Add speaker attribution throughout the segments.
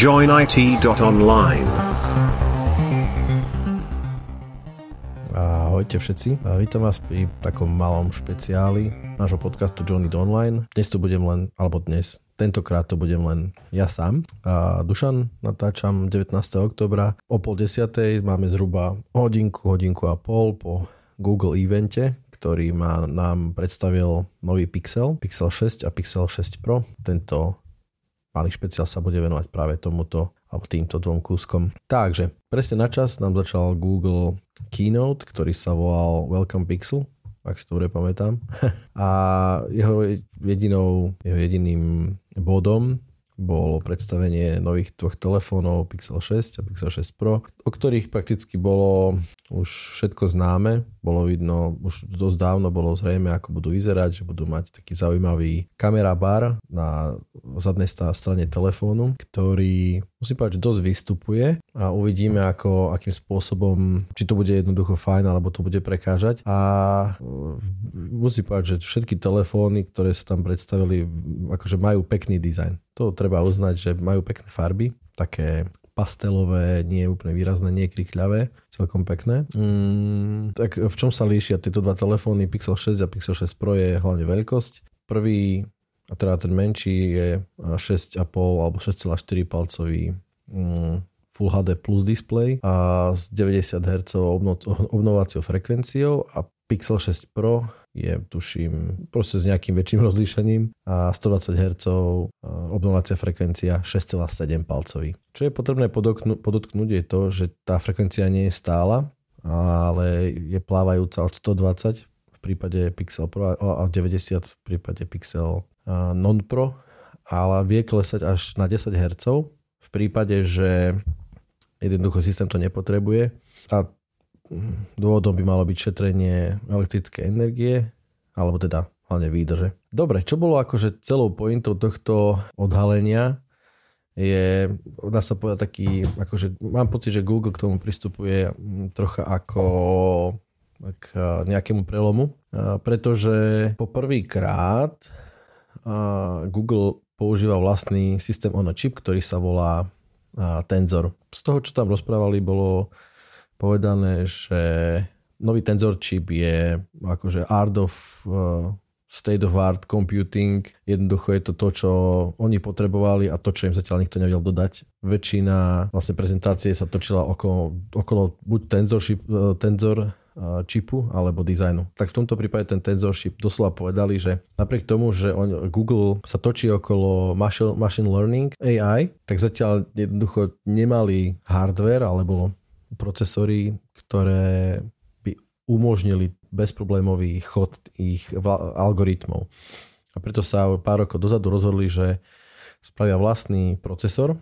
Speaker 1: joinit.online.
Speaker 2: Ahojte všetci, vítam vás pri takom malom špeciáli nášho podcastu Johnny Online. Dnes to budem len, alebo dnes, tentokrát to budem len ja sám. A Dušan natáčam 19. oktobra o pol desiatej, máme zhruba hodinku, hodinku a pol po Google evente, ktorý má, nám predstavil nový Pixel, Pixel 6 a Pixel 6 Pro. Tento malý špeciál sa bude venovať práve tomuto alebo týmto dvom kúskom. Takže presne na čas nám začal Google Keynote, ktorý sa volal Welcome Pixel, ak si to dobre pamätám. A jeho jedinou, jeho jediným bodom bolo predstavenie nových dvoch telefónov Pixel 6 a Pixel 6 Pro, o ktorých prakticky bolo už všetko známe. Bolo vidno, už dosť dávno bolo zrejme, ako budú vyzerať, že budú mať taký zaujímavý kamera bar na zadnej strane telefónu, ktorý musím povedať, že dosť vystupuje a uvidíme, ako, akým spôsobom, či to bude jednoducho fajn, alebo to bude prekážať. A musím povedať, že všetky telefóny, ktoré sa tam predstavili, akože majú pekný dizajn. To treba uznať, že majú pekné farby, také pastelové, nie je úplne výrazné, nie je krichľavé, celkom pekné. Mm, tak v čom sa líšia tieto dva telefóny Pixel 6 a Pixel 6 Pro je hlavne veľkosť. Prvý, a teda ten menší je 6,5 alebo 6,4 palcový mm, Full HD Plus display a s 90 Hz obno- obnovacou frekvenciou a Pixel 6 Pro je, tuším, proste s nejakým väčším rozlíšením a 120 Hz obnovacia frekvencia 6,7 palcový. Čo je potrebné podotknú, podotknúť je to, že tá frekvencia nie je stála, ale je plávajúca od 120 v prípade Pixel Pro a 90 v prípade Pixel Non Pro, ale vie klesať až na 10 Hz v prípade, že jednoducho systém to nepotrebuje a Dôvodom by malo byť šetrenie elektrické energie, alebo teda hlavne výdrže. Dobre, čo bolo akože celou pointou tohto odhalenia je, dá sa povedať taký, akože mám pocit, že Google k tomu pristupuje trocha ako k nejakému prelomu, pretože po prvýkrát Google používa vlastný systém on chip, ktorý sa volá Tensor. Z toho, čo tam rozprávali, bolo povedané, že nový tenzor chip je akože art of uh, state of art computing. Jednoducho je to to, čo oni potrebovali a to, čo im zatiaľ nikto nevedel dodať. Väčšina vlastne prezentácie sa točila okolo, okolo buď tenzor, chip, uh, tenzor uh, čipu alebo dizajnu. Tak v tomto prípade ten tenzor chip doslova povedali, že napriek tomu, že on, Google sa točí okolo machine learning AI, tak zatiaľ jednoducho nemali hardware alebo procesory, ktoré by umožnili bezproblémový chod ich algoritmov. A preto sa pár rokov dozadu rozhodli, že spravia vlastný procesor,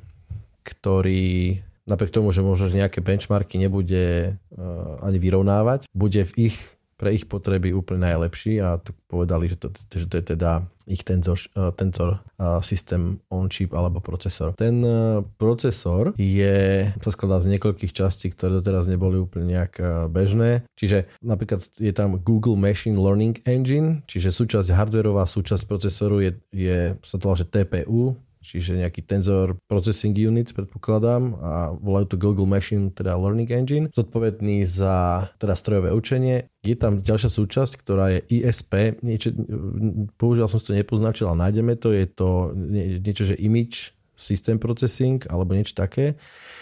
Speaker 2: ktorý napriek tomu, že možno nejaké benchmarky nebude uh, ani vyrovnávať, bude v ich pre ich potreby úplne najlepší a to povedali, že to, že to je teda ich tenzor, eh, tenzor eh, systém on-chip alebo procesor. Ten eh, procesor je, sa skladá z niekoľkých častí, ktoré doteraz neboli úplne nejak bežné. Čiže napríklad je tam Google Machine Learning Engine, čiže súčasť hardwareová súčasť procesoru je, je sa to volá, že TPU, čiže nejaký Tensor Processing Unit, predpokladám, a volajú to Google Machine, teda Learning Engine, zodpovedný za teda strojové učenie. Je tam ďalšia súčasť, ktorá je ISP, niečo, použil som si to nepoznačil, ale nájdeme to, je to niečo, že Image System Processing alebo niečo také.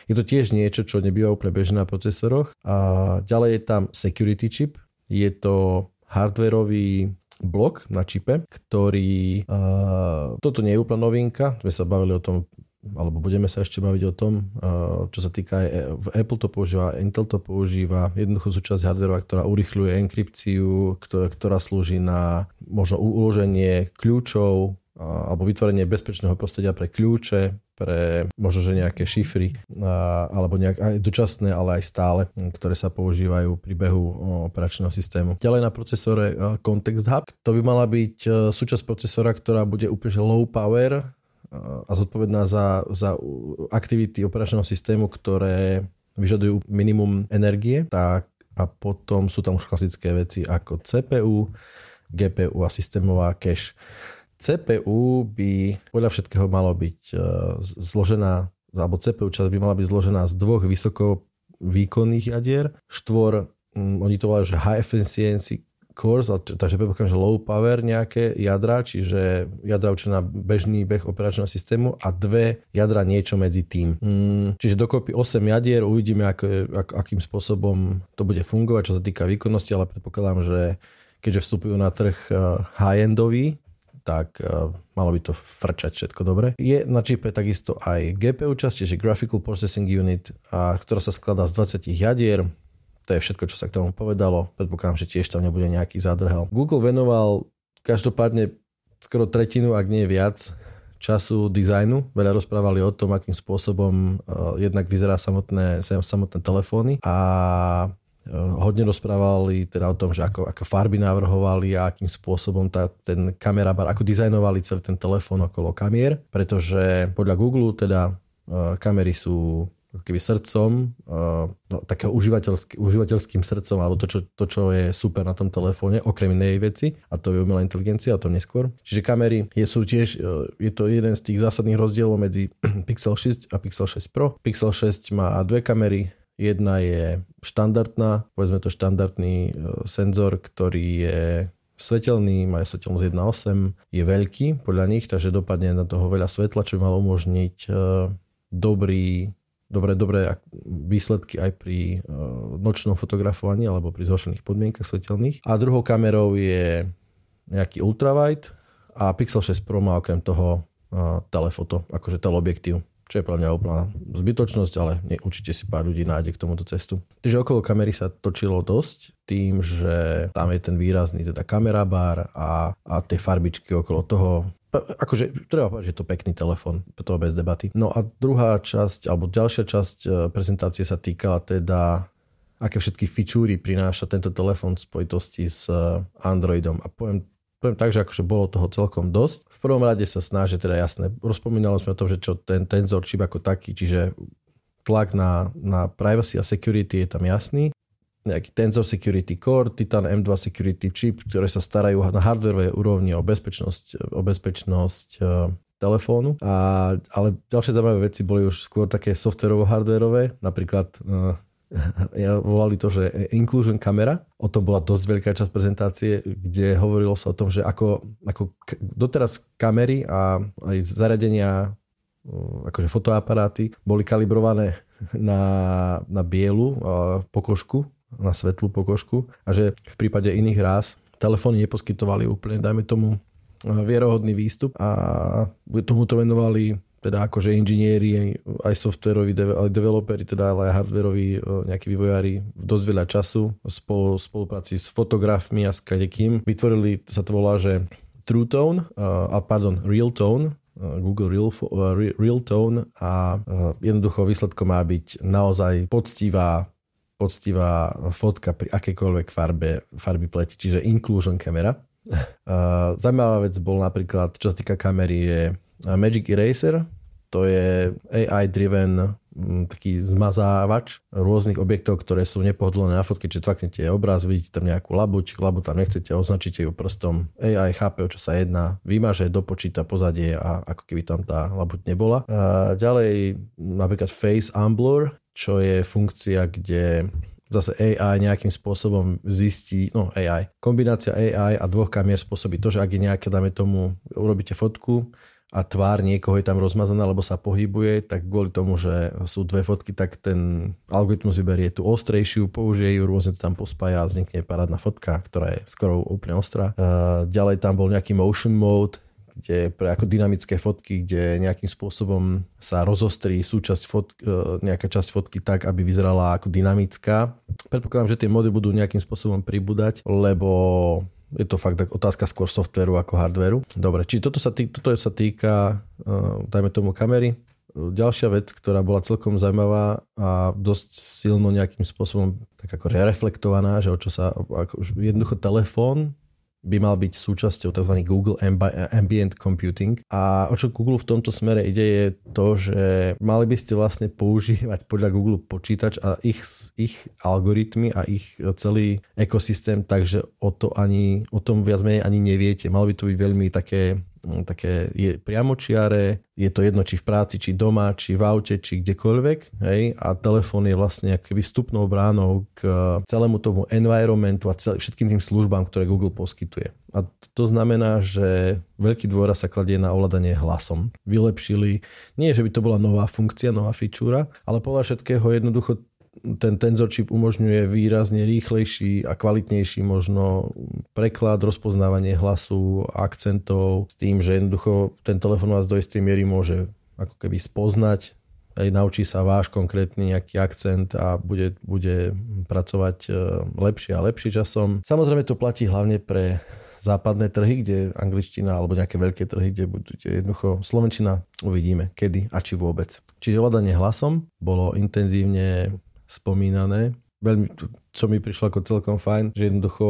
Speaker 2: Je to tiež niečo, čo nebýva úplne bežné na procesoroch. A ďalej je tam Security Chip, je to hardwareový blok na čipe, ktorý... Uh, toto nie je úplná novinka, sme sa bavili o tom alebo budeme sa ešte baviť o tom, čo sa týka v Apple to používa, Intel to používa, jednoducho súčasť hardware, ktorá urychľuje enkripciu, ktorá slúži na možno uloženie kľúčov alebo vytvorenie bezpečného prostredia pre kľúče, pre možno, že nejaké šifry, alebo nejak, aj dočasné, ale aj stále, ktoré sa používajú pri behu operačného systému. Ďalej na procesore Context Hub. To by mala byť e, súčasť procesora, ktorá bude úplne low power a zodpovedná za, za aktivity operačného systému, ktoré vyžadujú minimum energie, tak a potom sú tam už klasické veci ako CPU, GPU a systémová cache. CPU by podľa všetkého malo byť e, zložená alebo CPU časť by mala byť zložená z dvoch vysoko výkonných jadier, štvor, oni to volajú, že high efficiency cores, takže predpokladám, že low power nejaké jadra, čiže jadra určené na bežný beh operačného systému a dve jadra niečo medzi tým. Mm, čiže dokopy 8 jadier, uvidíme, ako, ako, akým spôsobom to bude fungovať, čo sa týka výkonnosti, ale predpokladám, že keďže vstupujú na trh uh, high-endový, tak uh, malo by to frčať všetko dobre. Je na čipe takisto aj GPU časť, čiže Graphical Processing Unit, a, ktorá sa skladá z 20 jadier, to je všetko, čo sa k tomu povedalo. Predpokladám, že tiež tam nebude nejaký zádrhel. Google venoval každopádne skoro tretinu, ak nie viac, času dizajnu. Veľa rozprávali o tom, akým spôsobom uh, jednak vyzerá samotné, samotné telefóny a hodne rozprávali teda o tom, že ako, ako farby navrhovali a akým spôsobom tá, ten kamerabar, ako dizajnovali celý ten telefón okolo kamier, pretože podľa Google teda uh, kamery sú keby srdcom, uh, no, takého užívateľský, užívateľským srdcom, alebo to čo, to, čo je super na tom telefóne, okrem inej veci, a to je umelá inteligencia, a to neskôr. Čiže kamery je, sú tiež, je to jeden z tých zásadných rozdielov medzi Pixel 6 a Pixel 6 Pro. Pixel 6 má dve kamery, Jedna je štandardná, povedzme to štandardný uh, senzor, ktorý je svetelný, má svetelnosť 1.8, je veľký podľa nich, takže dopadne na toho veľa svetla, čo by malo umožniť dobrý dobré, dobré výsledky aj pri uh, nočnom fotografovaní alebo pri zhoršených podmienkach svetelných. A druhou kamerou je nejaký ultrawide a Pixel 6 Pro má okrem toho telefoto, akože teleobjektív čo je pre mňa úplná zbytočnosť, ale nie, určite si pár ľudí nájde k tomuto cestu. Takže okolo kamery sa točilo dosť tým, že tam je ten výrazný teda kamera bar a, a tie farbičky okolo toho akože treba povedať, že je to pekný telefon, to bez debaty. No a druhá časť, alebo ďalšia časť e, prezentácie sa týkala teda aké všetky fičúry prináša tento telefón v spojitosti s e, Androidom. A poviem, poviem tak, že akože bolo toho celkom dosť. V prvom rade sa snaží, teda jasné, rozpomínali sme o tom, že čo ten tenzor čip ako taký, čiže tlak na, na privacy a security je tam jasný nejaký Tensor Security Core, Titan M2 Security Chip, ktoré sa starajú na hardwareovej úrovni o bezpečnosť, o bezpečnosť uh, telefónu. A, ale ďalšie zaujímavé veci boli už skôr také softwarovo-hardwareové, napríklad uh, ja volali to, že inclusion kamera. O tom bola dosť veľká časť prezentácie, kde hovorilo sa o tom, že ako, ako doteraz kamery a aj zariadenia akože fotoaparáty boli kalibrované na, na bielu pokožku na svetlú pokožku a že v prípade iných ráz telefóny neposkytovali úplne, dajme tomu, vierohodný výstup a tomu to venovali teda akože inžinieri, aj softveroví developeri, teda ale aj hardveroví nejakí vývojári dosť veľa času spolu, spolupráci s fotografmi a s kadekým. Vytvorili, sa to volá, že True Tone, a pardon, Real Tone, Google Real, Real Tone a jednoducho výsledkom má byť naozaj poctivá poctivá fotka pri akékoľvek farbe, farby pleti, čiže inclusion kamera. Zajímavá vec bol napríklad, čo sa týka kamery, je Magic Eraser, to je AI-driven mm, taký zmazávač rôznych objektov, ktoré sú nepohodlné na fotke, čiže tvaknete obraz, vidíte tam nejakú labuť, labu tam nechcete, označíte ju prstom. AI chápe, o čo sa jedná, vymaže, dopočíta pozadie a ako keby tam tá labuť nebola. A ďalej napríklad Face Unblur, čo je funkcia, kde zase AI nejakým spôsobom zistí, no AI, kombinácia AI a dvoch kamier spôsobí to, že ak je nejaké, dáme tomu, urobíte fotku a tvár niekoho je tam rozmazaná, alebo sa pohybuje, tak kvôli tomu, že sú dve fotky, tak ten algoritmus vyberie tú ostrejšiu, použije ju, rôzne to tam pospája a vznikne parádna fotka, ktorá je skoro úplne ostrá. Ďalej tam bol nejaký motion mode, kde pre ako dynamické fotky, kde nejakým spôsobom sa rozostrí súčasť fotky, e, nejaká časť fotky tak, aby vyzerala ako dynamická. Predpokladám, že tie mody budú nejakým spôsobom pribúdať, lebo je to fakt otázka skôr softveru ako hardveru. Dobre, či toto sa, tý, toto sa týka, uh, dajme tomu kamery. Ďalšia vec, ktorá bola celkom zaujímavá a dosť silno nejakým spôsobom tak akože reflektovaná, že o čo sa, ako, jednoducho telefón by mal byť súčasťou tzv. Google Ambient Computing. A o čo Google v tomto smere ide je to, že mali by ste vlastne používať podľa Google počítač a ich, ich algoritmy a ich celý ekosystém, takže o, to ani, o tom viac menej ani neviete. Malo by to byť veľmi také také je priamočiare, je to jedno či v práci, či doma, či v aute, či kdekoľvek. Hej? A telefón je vlastne akoby vstupnou bránou k celému tomu environmentu a cel, všetkým tým službám, ktoré Google poskytuje. A to znamená, že veľký dôraz sa kladie na ovládanie hlasom. Vylepšili, nie že by to bola nová funkcia, nová fičúra, ale podľa všetkého jednoducho ten tenzor chip umožňuje výrazne rýchlejší a kvalitnejší možno preklad, rozpoznávanie hlasu, akcentov s tým, že jednoducho ten telefon vás do istej miery môže ako keby spoznať, aj naučí sa váš konkrétny nejaký akcent a bude, bude pracovať e, lepšie a lepšie časom. Samozrejme to platí hlavne pre západné trhy, kde angličtina alebo nejaké veľké trhy, kde budú jednoducho slovenčina uvidíme, kedy a či vôbec. Čiže ovládanie hlasom bolo intenzívne spomínané. Veľmi, čo mi prišlo ako celkom fajn, že jednoducho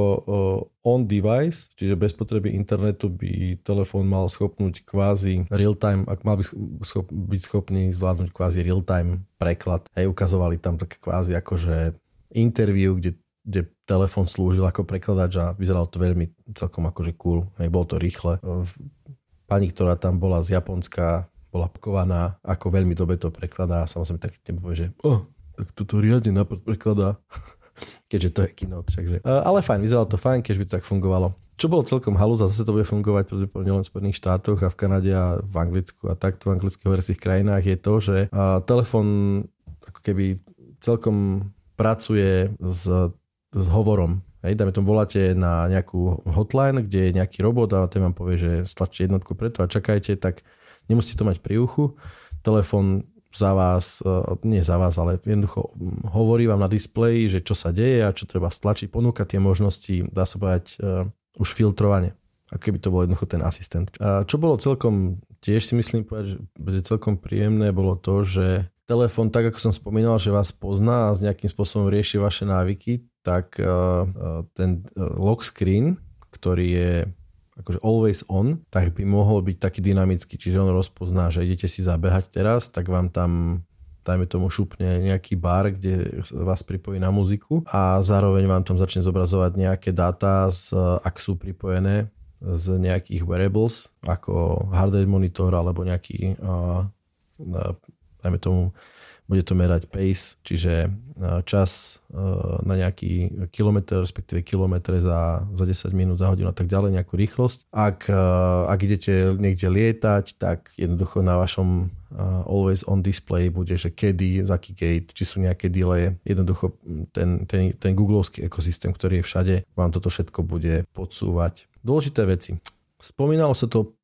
Speaker 2: on device, čiže bez potreby internetu by telefón mal schopnúť kvázi real time, ak mal by schop, byť schopný zvládnuť kvázi real time preklad. Aj ukazovali tam také kvázi akože interview, kde, kde telefón slúžil ako prekladač a vyzeralo to veľmi celkom akože cool. Aj bolo to rýchle. Pani, ktorá tam bola z Japonska, bola pokovaná, ako veľmi dobre to prekladá. Samozrejme tak povie, že oh, tak toto riadne napad prekladá. Keďže to je keynote. Takže. Ale fajn, vyzeralo to fajn, keď by to tak fungovalo. Čo bolo celkom halúz a zase to bude fungovať pravdepodobne len v Spojených štátoch a v Kanade a v Anglicku a takto v anglických hovoriacich krajinách je to, že telefon ako keby celkom pracuje s, s hovorom. Hej, dáme tomu voláte na nejakú hotline, kde je nejaký robot a ten vám povie, že stlačte jednotku preto a čakajte, tak nemusíte to mať pri uchu. Telefón za vás, e, nie za vás, ale jednoducho hovorí vám na displeji, že čo sa deje a čo treba stlačiť, ponúka tie možnosti, dá sa povedať, e, už filtrovanie. A keby to bol jednoducho ten asistent. A čo bolo celkom, tiež si myslím povedať, že celkom príjemné, bolo to, že telefón, tak ako som spomínal, že vás pozná a s nejakým spôsobom rieši vaše návyky, tak e, ten lock screen, ktorý je akože always on, tak by mohol byť taký dynamický, čiže on rozpozná, že idete si zabehať teraz, tak vám tam dajme tomu šupne nejaký bar, kde vás pripojí na muziku a zároveň vám tam začne zobrazovať nejaké dáta, z, ak sú pripojené z nejakých wearables, ako hardware monitor alebo nejaký, uh, dajme tomu, bude to merať pace, čiže čas na nejaký kilometr, respektíve kilometre za, za 10 minút, za hodinu a tak ďalej, nejakú rýchlosť. Ak, ak idete niekde lietať, tak jednoducho na vašom always on display bude, že kedy, za aký gate, či sú nejaké delay. Jednoducho ten, ten, ten googlovský ekosystém, ktorý je všade, vám toto všetko bude podsúvať. Dôležité veci. Spomínalo sa to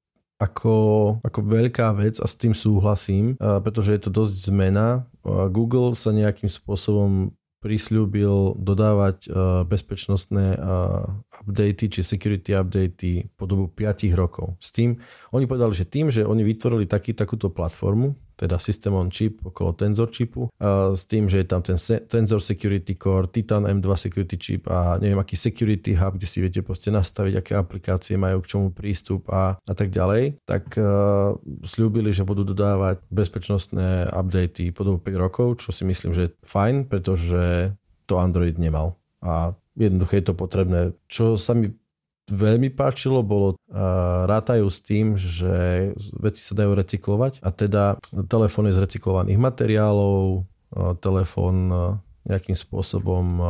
Speaker 2: ako, ako veľká vec a s tým súhlasím, pretože je to dosť zmena. Google sa nejakým spôsobom prislúbil dodávať bezpečnostné updaty či security updaty po dobu 5 rokov. S tým, oni povedali, že tým, že oni vytvorili taký, takúto platformu, teda System on Chip okolo Tensor chipu s tým, že je tam ten Tensor Security Core, Titan M2 Security Chip a neviem aký Security Hub, kde si viete proste nastaviť, aké aplikácie majú k čomu prístup a, a tak ďalej, tak uh, slúbili, že budú dodávať bezpečnostné updaty po dobu 5 rokov, čo si myslím, že je fajn, pretože to Android nemal. A jednoducho je to potrebné. Čo sa mi veľmi páčilo, bolo uh, rátajú s tým, že veci sa dajú recyklovať a teda telefón je z recyklovaných materiálov, telefón nejakým spôsobom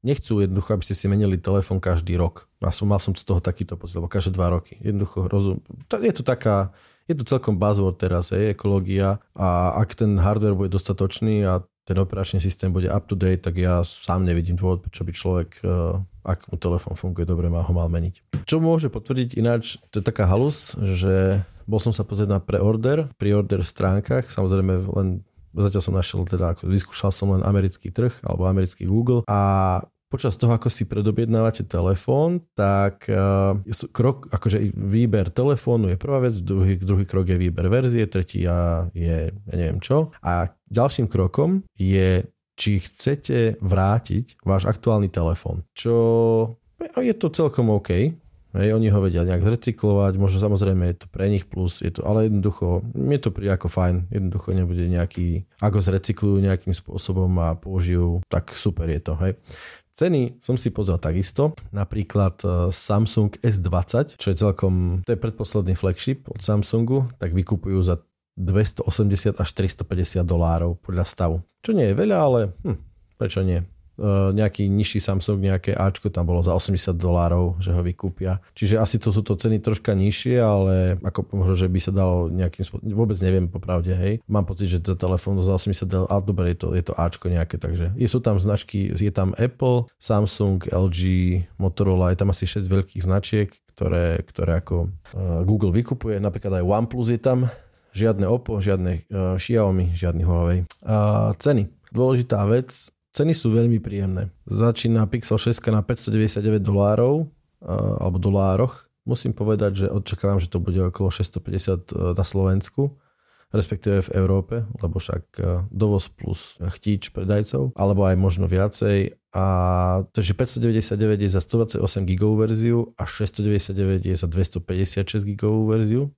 Speaker 2: nechcú jednoducho, aby ste si menili telefón každý rok. Ja som, mal som z toho takýto pocit, lebo každé dva roky. Jednoducho rozum, je to taká, je to celkom buzzword teraz, je, ekológia a ak ten hardware bude dostatočný a ten operačný systém bude up to date, tak ja sám nevidím dôvod, prečo by človek, eh, ak mu telefón funguje dobre, má ho mal meniť. Čo môže potvrdiť ináč, to je taká halus, že bol som sa pozrieť na preorder, preorder stránkach, samozrejme len zatiaľ som našiel teda, ako vyskúšal som len americký trh alebo americký Google a počas toho, ako si predobjednávate telefón, tak uh, krok, akože výber telefónu je prvá vec, druhý, druhý krok je výber verzie, tretí je ja neviem čo. A ďalším krokom je, či chcete vrátiť váš aktuálny telefón, čo je to celkom OK. Hej, oni ho vedia nejak zrecyklovať, možno samozrejme je to pre nich plus, je to, ale jednoducho, mne to príde ako fajn, jednoducho nebude nejaký, ako zrecyklujú nejakým spôsobom a použijú, tak super je to. Hej. Ceny som si pozrel takisto, napríklad e, Samsung S20, čo je celkom, to je predposledný flagship od Samsungu, tak vykupujú za 280 až 350 dolárov podľa stavu. Čo nie je veľa, ale hm, prečo nie? E, nejaký nižší Samsung, nejaké Ačko tam bolo za 80 dolárov, že ho vykúpia. Čiže asi to sú to ceny troška nižšie, ale ako možno, že by sa dalo nejakým spôsobom, vôbec neviem popravde, hej. Mám pocit, že za telefón za 80 dolárov, ale dobre, je to, je to Ačko nejaké, takže je, sú tam značky, je tam Apple, Samsung, LG, Motorola, je tam asi 6 veľkých značiek, ktoré, ktoré ako uh, Google vykupuje, napríklad aj OnePlus je tam, žiadne Oppo, žiadne uh, Xiaomi, žiadny Huawei. Uh, ceny. Dôležitá vec, Ceny sú veľmi príjemné. Začína Pixel 6 na 599 dolárov alebo dolároch. Musím povedať, že očakávam, že to bude okolo 650 e, na Slovensku respektíve v Európe, lebo však e, dovoz plus chtíč predajcov, alebo aj možno viacej. A takže 599 je za 128 gigovú verziu a 699 je za 256 gigovú verziu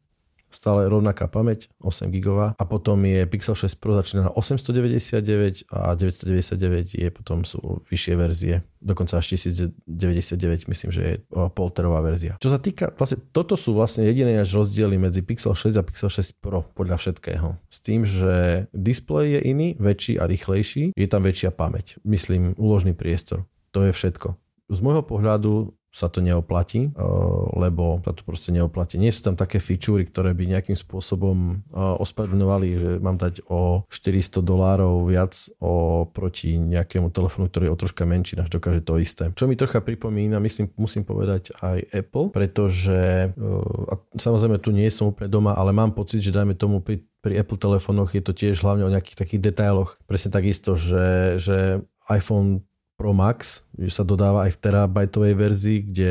Speaker 2: stále rovnaká pamäť, 8 GB a potom je Pixel 6 Pro začína na 899 a 999 je potom sú vyššie verzie, dokonca až 1099 myslím, že je polterová verzia. Čo sa týka, vlastne toto sú vlastne jediné až rozdiely medzi Pixel 6 a Pixel 6 Pro podľa všetkého. S tým, že displej je iný, väčší a rýchlejší, je tam väčšia pamäť, myslím úložný priestor. To je všetko. Z môjho pohľadu sa to neoplatí, eh, lebo sa to proste neoplatí. Nie sú tam také fičúry, ktoré by nejakým spôsobom eh, ospravedlňovali, že mám dať o 400 dolárov viac o, proti nejakému telefónu, ktorý je o troška menší, než dokáže to isté. Čo mi trocha pripomína, myslím, musím povedať aj Apple, pretože eh, a samozrejme tu nie som úplne doma, ale mám pocit, že dajme tomu pri pri Apple telefónoch je to tiež hlavne o nejakých takých detailoch. Presne takisto, že, že iPhone Pro Max sa dodáva aj v terabajtovej verzii, kde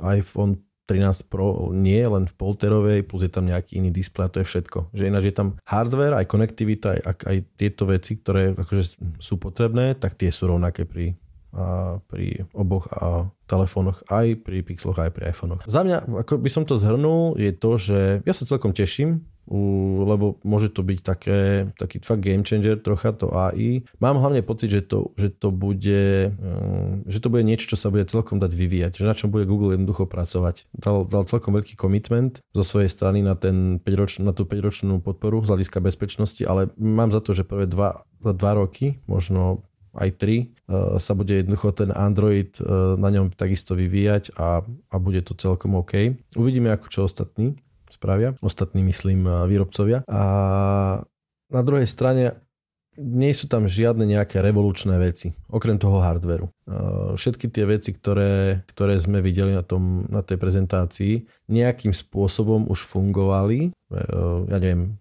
Speaker 2: iPhone 13 Pro nie, len v polterovej, plus je tam nejaký iný displej a to je všetko. Že ináč je tam hardware, aj konektivita, aj, aj tieto veci, ktoré akože sú potrebné, tak tie sú rovnaké pri, a, pri oboch a, telefónoch, aj pri Pixeloch, aj pri iPhonech. Za mňa, ako by som to zhrnul, je to, že ja sa celkom teším lebo môže to byť také, taký fakt game changer trocha to AI. Mám hlavne pocit, že to, že to bude mm, že to bude niečo, čo sa bude celkom dať vyvíjať, že na čom bude Google jednoducho pracovať. Dal, dal celkom veľký commitment zo svojej strany na, ten 5 roč, na tú 5-ročnú podporu z hľadiska bezpečnosti, ale mám za to, že prvé dva, dva roky, možno aj 3, e, sa bude jednoducho ten Android e, na ňom takisto vyvíjať a, a bude to celkom OK. Uvidíme ako čo ostatní spravia, ostatní myslím výrobcovia. A na druhej strane nie sú tam žiadne nejaké revolučné veci, okrem toho hardveru. Všetky tie veci, ktoré, ktoré sme videli na, tom, na tej prezentácii, nejakým spôsobom už fungovali. E, ja neviem,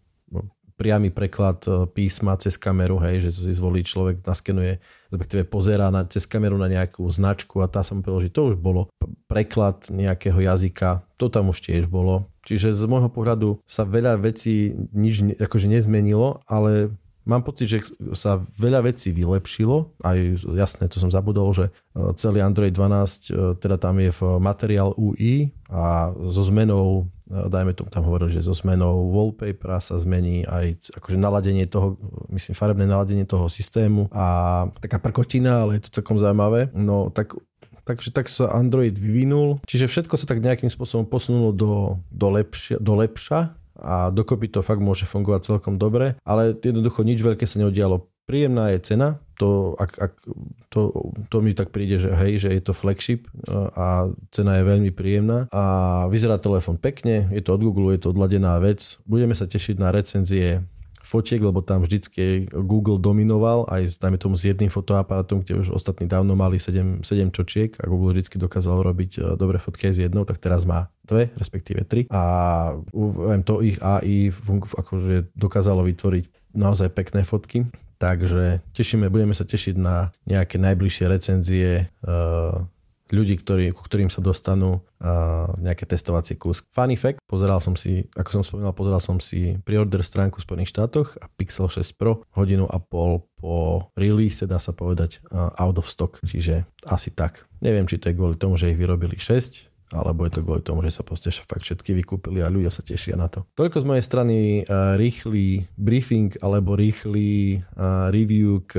Speaker 2: priamy preklad písma cez kameru, hej, že si zvolí človek, naskenuje, respektíve pozerá na, cez kameru na nejakú značku a tá sa mu že to už bolo. Preklad nejakého jazyka, to tam už tiež bolo. Čiže z môjho pohľadu sa veľa vecí nič akože nezmenilo, ale mám pocit, že sa veľa vecí vylepšilo. Aj jasné, to som zabudol, že e, celý Android 12, e, teda tam je v materiál UI a so zmenou dajme tomu tam hovorili, že so zmenou wallpapera sa zmení aj akože naladenie toho, myslím farebné naladenie toho systému a taká prkotina, ale je to celkom zaujímavé. No tak Takže tak sa Android vyvinul. Čiže všetko sa tak nejakým spôsobom posunulo do, do, lepšia, do lepša a dokopy to fakt môže fungovať celkom dobre, ale jednoducho nič veľké sa neudialo. Príjemná je cena, to, ak, ak, to, to mi tak príde, že hej, že je to flagship a cena je veľmi príjemná a vyzerá telefón pekne, je to od Google, je to odladená vec. Budeme sa tešiť na recenzie fotiek, lebo tam vždycky Google dominoval aj dajme tomu, s jedným fotoaparátom, kde už ostatní dávno mali 7, 7 čočiek a Google vždycky dokázal robiť e, dobré fotky aj s jednou, tak teraz má dve, respektíve tri. A viem, to ich AI akože dokázalo vytvoriť naozaj pekné fotky. Takže tešíme, budeme sa tešiť na nejaké najbližšie recenzie uh, ľudí, ktorí, ku ktorým sa dostanú uh, nejaké testovacie kúsky. Funny fact, pozeral som si, ako som spomínal, pozeral som si preorder stránku v Spojených štátoch a Pixel 6 Pro hodinu a pol po release, dá sa povedať, uh, out of stock, čiže asi tak. Neviem, či to je kvôli tomu, že ich vyrobili 6 alebo je to kvôli tomu, že sa proste fakt všetky vykúpili a ľudia sa tešia na to. Toľko z mojej strany rýchly briefing alebo rýchly review k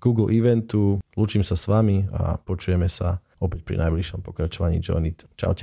Speaker 2: Google eventu. Lúčim sa s vami a počujeme sa opäť pri najbližšom pokračovaní Join It. Čaute.